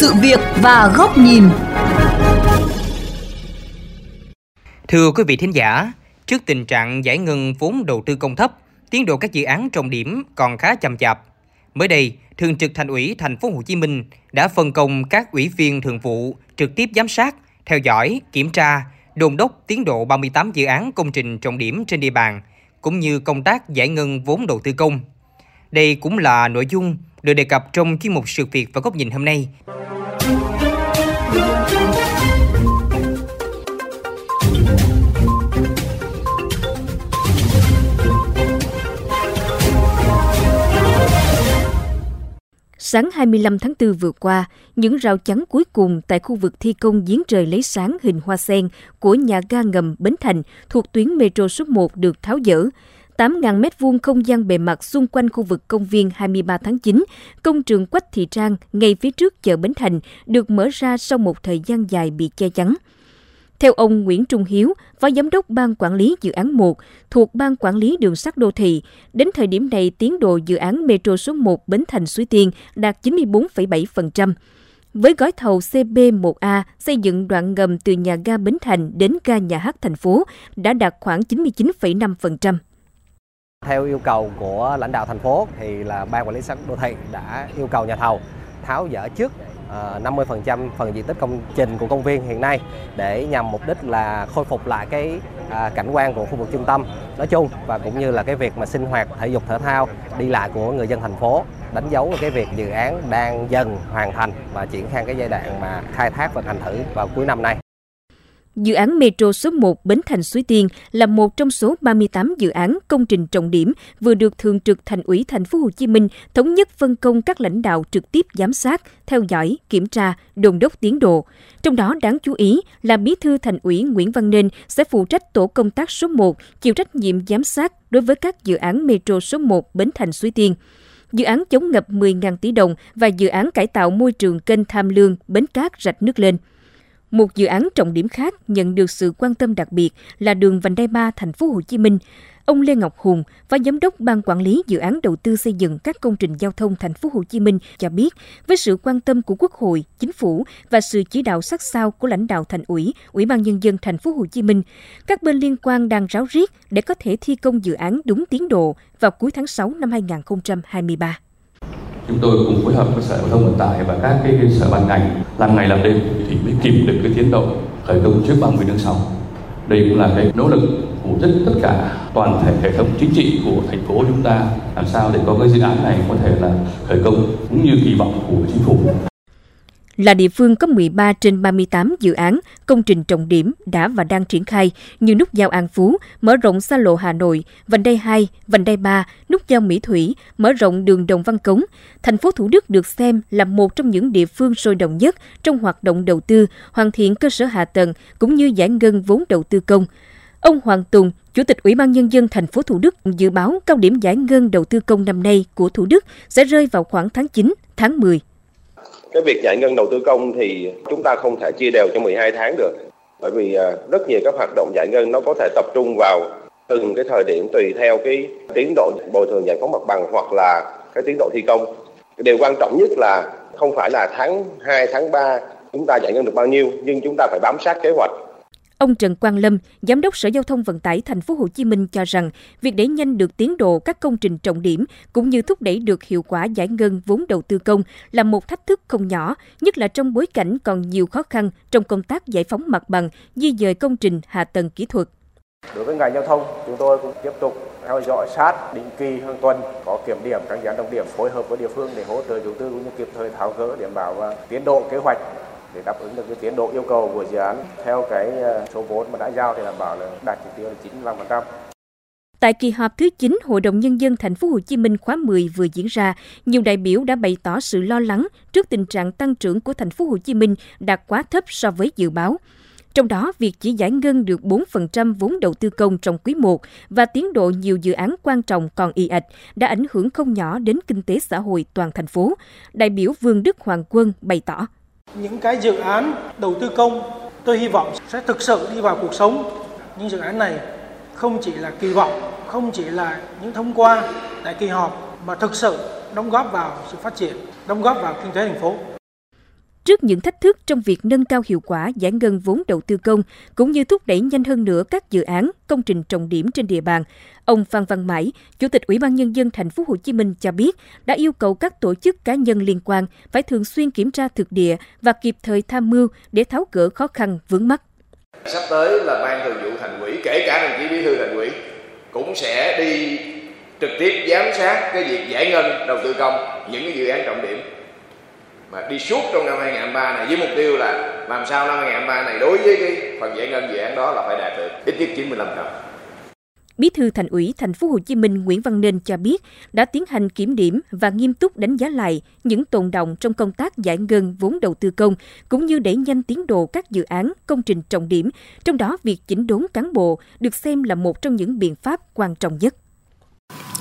sự việc và góc nhìn. Thưa quý vị thính giả, trước tình trạng giải ngân vốn đầu tư công thấp, tiến độ các dự án trọng điểm còn khá chậm chạp. Mới đây, Thường trực Thành ủy Thành phố Hồ Chí Minh đã phân công các ủy viên thường vụ trực tiếp giám sát, theo dõi, kiểm tra, đôn đốc tiến độ 38 dự án công trình trọng điểm trên địa bàn, cũng như công tác giải ngân vốn đầu tư công. Đây cũng là nội dung được đề cập trong chuyên mục sự việc và góc nhìn hôm nay. Sáng 25 tháng 4 vừa qua, những rào chắn cuối cùng tại khu vực thi công giếng trời lấy sáng hình hoa sen của nhà ga ngầm Bến Thành thuộc tuyến metro số 1 được tháo dỡ. 8.000 m2 không gian bề mặt xung quanh khu vực công viên 23 tháng 9, công trường Quách Thị Trang ngay phía trước chợ Bến Thành được mở ra sau một thời gian dài bị che chắn. Theo ông Nguyễn Trung Hiếu, Phó Giám đốc Ban Quản lý Dự án 1 thuộc Ban Quản lý Đường sắt Đô thị, đến thời điểm này tiến độ dự án Metro số 1 Bến Thành Suối Tiên đạt 94,7%. Với gói thầu CB1A xây dựng đoạn ngầm từ nhà ga Bến Thành đến ga nhà hát thành phố đã đạt khoảng 99,5%. Theo yêu cầu của lãnh đạo thành phố thì là ban quản lý sắt đô thị đã yêu cầu nhà thầu tháo dỡ trước ờ, 50% phần diện tích công trình của công viên hiện nay để nhằm mục đích là khôi phục lại cái à, cảnh quan của khu vực trung tâm nói chung và cũng như là cái việc mà sinh hoạt, thể dục, thể thao đi lại của người dân thành phố đánh dấu cái việc dự án đang dần hoàn thành và triển khai cái giai đoạn mà khai thác và thành thử vào cuối năm nay. Dự án Metro số 1 Bến Thành Suối Tiên là một trong số 38 dự án công trình trọng điểm vừa được Thường trực Thành ủy Thành phố Hồ Chí Minh thống nhất phân công các lãnh đạo trực tiếp giám sát, theo dõi, kiểm tra, đồn đốc tiến độ. Trong đó đáng chú ý là Bí thư Thành ủy Nguyễn Văn Nên sẽ phụ trách tổ công tác số 1 chịu trách nhiệm giám sát đối với các dự án Metro số 1 Bến Thành Suối Tiên dự án chống ngập 10.000 tỷ đồng và dự án cải tạo môi trường kênh Tham Lương, Bến Cát, Rạch Nước Lên. Một dự án trọng điểm khác nhận được sự quan tâm đặc biệt là đường vành đai 3 thành phố Hồ Chí Minh. Ông Lê Ngọc Hùng, Phó Giám đốc Ban Quản lý Dự án Đầu tư xây dựng các công trình giao thông thành phố Hồ Chí Minh cho biết, với sự quan tâm của Quốc hội, Chính phủ và sự chỉ đạo sát sao của lãnh đạo thành ủy, Ủy ban nhân dân thành phố Hồ Chí Minh, các bên liên quan đang ráo riết để có thể thi công dự án đúng tiến độ vào cuối tháng 6 năm 2023 chúng tôi cùng phối hợp với sở giao thông vận tải và các cái, sở ban ngành làm ngày làm đêm thì mới kịp được cái tiến độ khởi công trước 30 tháng 6 đây cũng là cái nỗ lực của rất tất cả toàn thể hệ thống chính trị của thành phố chúng ta làm sao để có cái dự án này có thể là khởi công cũng như kỳ vọng của chính phủ là địa phương có 13 trên 38 dự án, công trình trọng điểm đã và đang triển khai như nút giao An Phú, mở rộng xa lộ Hà Nội, vành đai 2, vành đai 3, nút giao Mỹ Thủy, mở rộng đường Đồng Văn Cống. Thành phố Thủ Đức được xem là một trong những địa phương sôi động nhất trong hoạt động đầu tư, hoàn thiện cơ sở hạ tầng cũng như giải ngân vốn đầu tư công. Ông Hoàng Tùng, Chủ tịch Ủy ban Nhân dân thành phố Thủ Đức dự báo cao điểm giải ngân đầu tư công năm nay của Thủ Đức sẽ rơi vào khoảng tháng 9, tháng 10 cái việc giải ngân đầu tư công thì chúng ta không thể chia đều cho 12 tháng được. Bởi vì à, rất nhiều các hoạt động giải ngân nó có thể tập trung vào từng cái thời điểm tùy theo cái tiến độ bồi thường giải phóng mặt bằng hoặc là cái tiến độ thi công. Điều quan trọng nhất là không phải là tháng 2, tháng 3 chúng ta giải ngân được bao nhiêu nhưng chúng ta phải bám sát kế hoạch. Ông Trần Quang Lâm, Giám đốc Sở Giao thông Vận tải Thành phố Hồ Chí Minh cho rằng, việc đẩy nhanh được tiến độ các công trình trọng điểm cũng như thúc đẩy được hiệu quả giải ngân vốn đầu tư công là một thách thức không nhỏ, nhất là trong bối cảnh còn nhiều khó khăn trong công tác giải phóng mặt bằng, di dời công trình hạ tầng kỹ thuật. Đối với ngành giao thông, chúng tôi cũng tiếp tục theo dõi sát định kỳ hàng tuần có kiểm điểm các dự án trọng điểm phối hợp với địa phương để hỗ trợ chủ tư cũng như kịp thời tháo gỡ đảm bảo tiến độ kế hoạch để đáp ứng được cái tiến độ yêu cầu của dự án theo cái ờ, số vốn mà đã giao thì đảm bảo là đạt chỉ tiêu là 95%. Tại kỳ họp thứ 9, Hội đồng nhân dân thành phố Hồ Chí Minh khóa 10 vừa diễn ra, nhiều đại biểu đã bày tỏ sự lo lắng trước tình trạng tăng trưởng của thành phố Hồ Chí Minh đạt quá thấp so với dự báo. Trong đó, việc chỉ giải ngân được 4% vốn đầu tư công trong quý 1 và tiến độ nhiều dự án quan trọng còn y ạch đã ảnh hưởng không nhỏ đến kinh tế xã hội toàn thành phố. Đại biểu Vương Đức Hoàng Quân bày tỏ những cái dự án đầu tư công, tôi hy vọng sẽ thực sự đi vào cuộc sống. Những dự án này không chỉ là kỳ vọng, không chỉ là những thông qua tại kỳ họp, mà thực sự đóng góp vào sự phát triển, đóng góp vào kinh tế thành phố. Trước những thách thức trong việc nâng cao hiệu quả giải ngân vốn đầu tư công cũng như thúc đẩy nhanh hơn nữa các dự án, công trình trọng điểm trên địa bàn, ông Phan Văn Mãi, Chủ tịch Ủy ban nhân dân thành phố Hồ Chí Minh cho biết đã yêu cầu các tổ chức cá nhân liên quan phải thường xuyên kiểm tra thực địa và kịp thời tham mưu để tháo gỡ khó khăn vướng mắt. Sắp tới là ban thường vụ thành ủy, kể cả đồng chí bí thư thành ủy cũng sẽ đi trực tiếp giám sát cái việc giải ngân đầu tư công những cái dự án trọng điểm mà đi suốt trong năm 2023 này với mục tiêu là làm sao năm 2023 này đối với cái phần giải ngân dự án đó là phải đạt được ít nhất 95 trăm. Bí thư Thành ủy Thành phố Hồ Chí Minh Nguyễn Văn Nên cho biết đã tiến hành kiểm điểm và nghiêm túc đánh giá lại những tồn động trong công tác giải ngân vốn đầu tư công cũng như đẩy nhanh tiến độ các dự án, công trình trọng điểm, trong đó việc chỉnh đốn cán bộ được xem là một trong những biện pháp quan trọng nhất.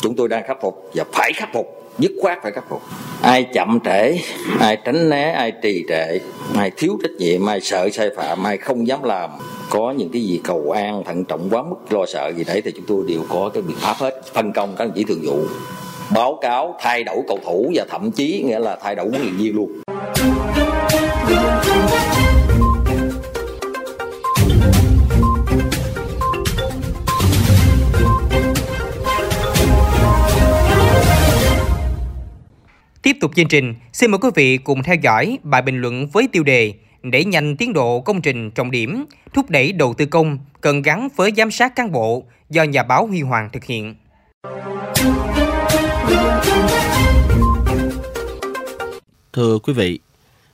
Chúng tôi đang khắc phục và phải khắc phục dứt khoát phải khắc phục ai chậm trễ, ai tránh né, ai trì trệ, ai thiếu trách nhiệm, ai sợ sai phạm, ai không dám làm. Có những cái gì cầu an, thận trọng quá mức, lo sợ gì đấy thì chúng tôi đều có cái biện pháp hết. Phân công các chỉ thường vụ, báo cáo, thay đổi cầu thủ và thậm chí nghĩa là thay đổi huấn luyện viên luôn. Tục chương trình, xin mời quý vị cùng theo dõi bài bình luận với tiêu đề Đẩy nhanh tiến độ công trình trọng điểm, thúc đẩy đầu tư công cần gắn với giám sát cán bộ do nhà báo Huy Hoàng thực hiện. Thưa quý vị,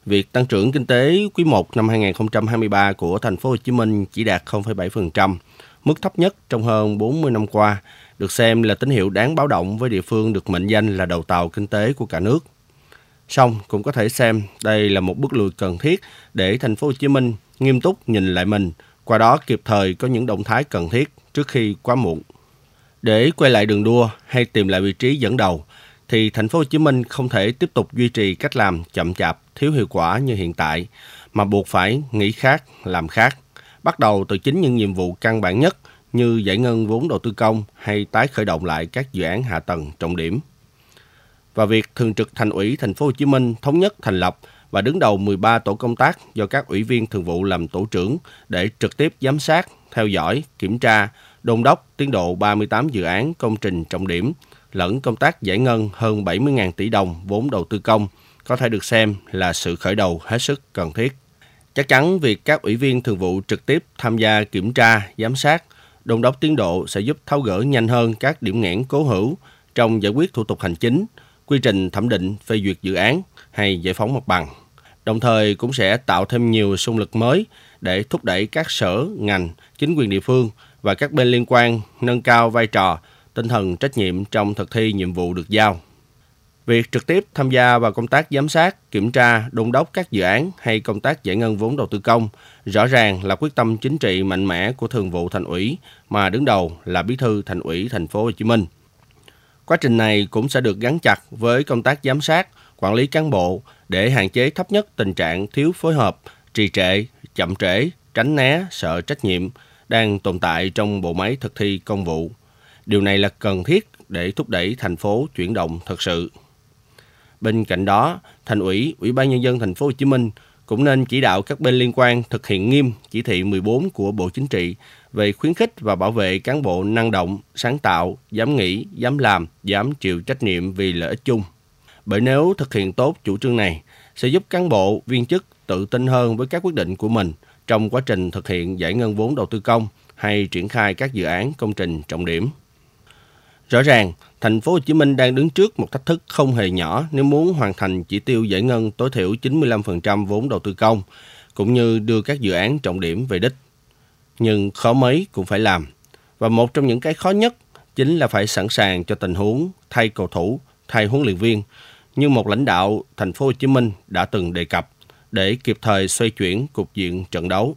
việc tăng trưởng kinh tế quý 1 năm 2023 của thành phố Hồ Chí Minh chỉ đạt 0,7%, mức thấp nhất trong hơn 40 năm qua, được xem là tín hiệu đáng báo động với địa phương được mệnh danh là đầu tàu kinh tế của cả nước. Song cũng có thể xem đây là một bước lùi cần thiết để thành phố Hồ Chí Minh nghiêm túc nhìn lại mình, qua đó kịp thời có những động thái cần thiết trước khi quá muộn. Để quay lại đường đua hay tìm lại vị trí dẫn đầu thì thành phố Hồ Chí Minh không thể tiếp tục duy trì cách làm chậm chạp, thiếu hiệu quả như hiện tại mà buộc phải nghĩ khác, làm khác. Bắt đầu từ chính những nhiệm vụ căn bản nhất như giải ngân vốn đầu tư công hay tái khởi động lại các dự án hạ tầng trọng điểm. Và việc thường trực thành ủy thành phố Hồ Chí Minh thống nhất thành lập và đứng đầu 13 tổ công tác do các ủy viên thường vụ làm tổ trưởng để trực tiếp giám sát, theo dõi, kiểm tra, đôn đốc tiến độ 38 dự án công trình trọng điểm lẫn công tác giải ngân hơn 70.000 tỷ đồng vốn đầu tư công có thể được xem là sự khởi đầu hết sức cần thiết. Chắc chắn việc các ủy viên thường vụ trực tiếp tham gia kiểm tra, giám sát đôn đốc tiến độ sẽ giúp tháo gỡ nhanh hơn các điểm nghẽn cố hữu trong giải quyết thủ tục hành chính, quy trình thẩm định phê duyệt dự án hay giải phóng mặt bằng. Đồng thời cũng sẽ tạo thêm nhiều xung lực mới để thúc đẩy các sở, ngành, chính quyền địa phương và các bên liên quan nâng cao vai trò, tinh thần trách nhiệm trong thực thi nhiệm vụ được giao. Việc trực tiếp tham gia vào công tác giám sát, kiểm tra, đôn đốc các dự án hay công tác giải ngân vốn đầu tư công rõ ràng là quyết tâm chính trị mạnh mẽ của Thường vụ Thành ủy mà đứng đầu là Bí thư Thành ủy Thành phố Hồ Chí Minh. Quá trình này cũng sẽ được gắn chặt với công tác giám sát, quản lý cán bộ để hạn chế thấp nhất tình trạng thiếu phối hợp, trì trệ, chậm trễ, tránh né, sợ trách nhiệm đang tồn tại trong bộ máy thực thi công vụ. Điều này là cần thiết để thúc đẩy thành phố chuyển động thật sự. Bên cạnh đó, Thành ủy, Ủy ban nhân dân thành phố Hồ Chí Minh cũng nên chỉ đạo các bên liên quan thực hiện nghiêm chỉ thị 14 của Bộ Chính trị về khuyến khích và bảo vệ cán bộ năng động, sáng tạo, dám nghĩ, dám làm, dám chịu trách nhiệm vì lợi ích chung. Bởi nếu thực hiện tốt chủ trương này, sẽ giúp cán bộ, viên chức tự tin hơn với các quyết định của mình trong quá trình thực hiện giải ngân vốn đầu tư công hay triển khai các dự án công trình trọng điểm. Rõ ràng, thành phố Hồ Chí Minh đang đứng trước một thách thức không hề nhỏ nếu muốn hoàn thành chỉ tiêu giải ngân tối thiểu 95% vốn đầu tư công, cũng như đưa các dự án trọng điểm về đích. Nhưng khó mấy cũng phải làm. Và một trong những cái khó nhất chính là phải sẵn sàng cho tình huống thay cầu thủ, thay huấn luyện viên, như một lãnh đạo thành phố Hồ Chí Minh đã từng đề cập để kịp thời xoay chuyển cục diện trận đấu.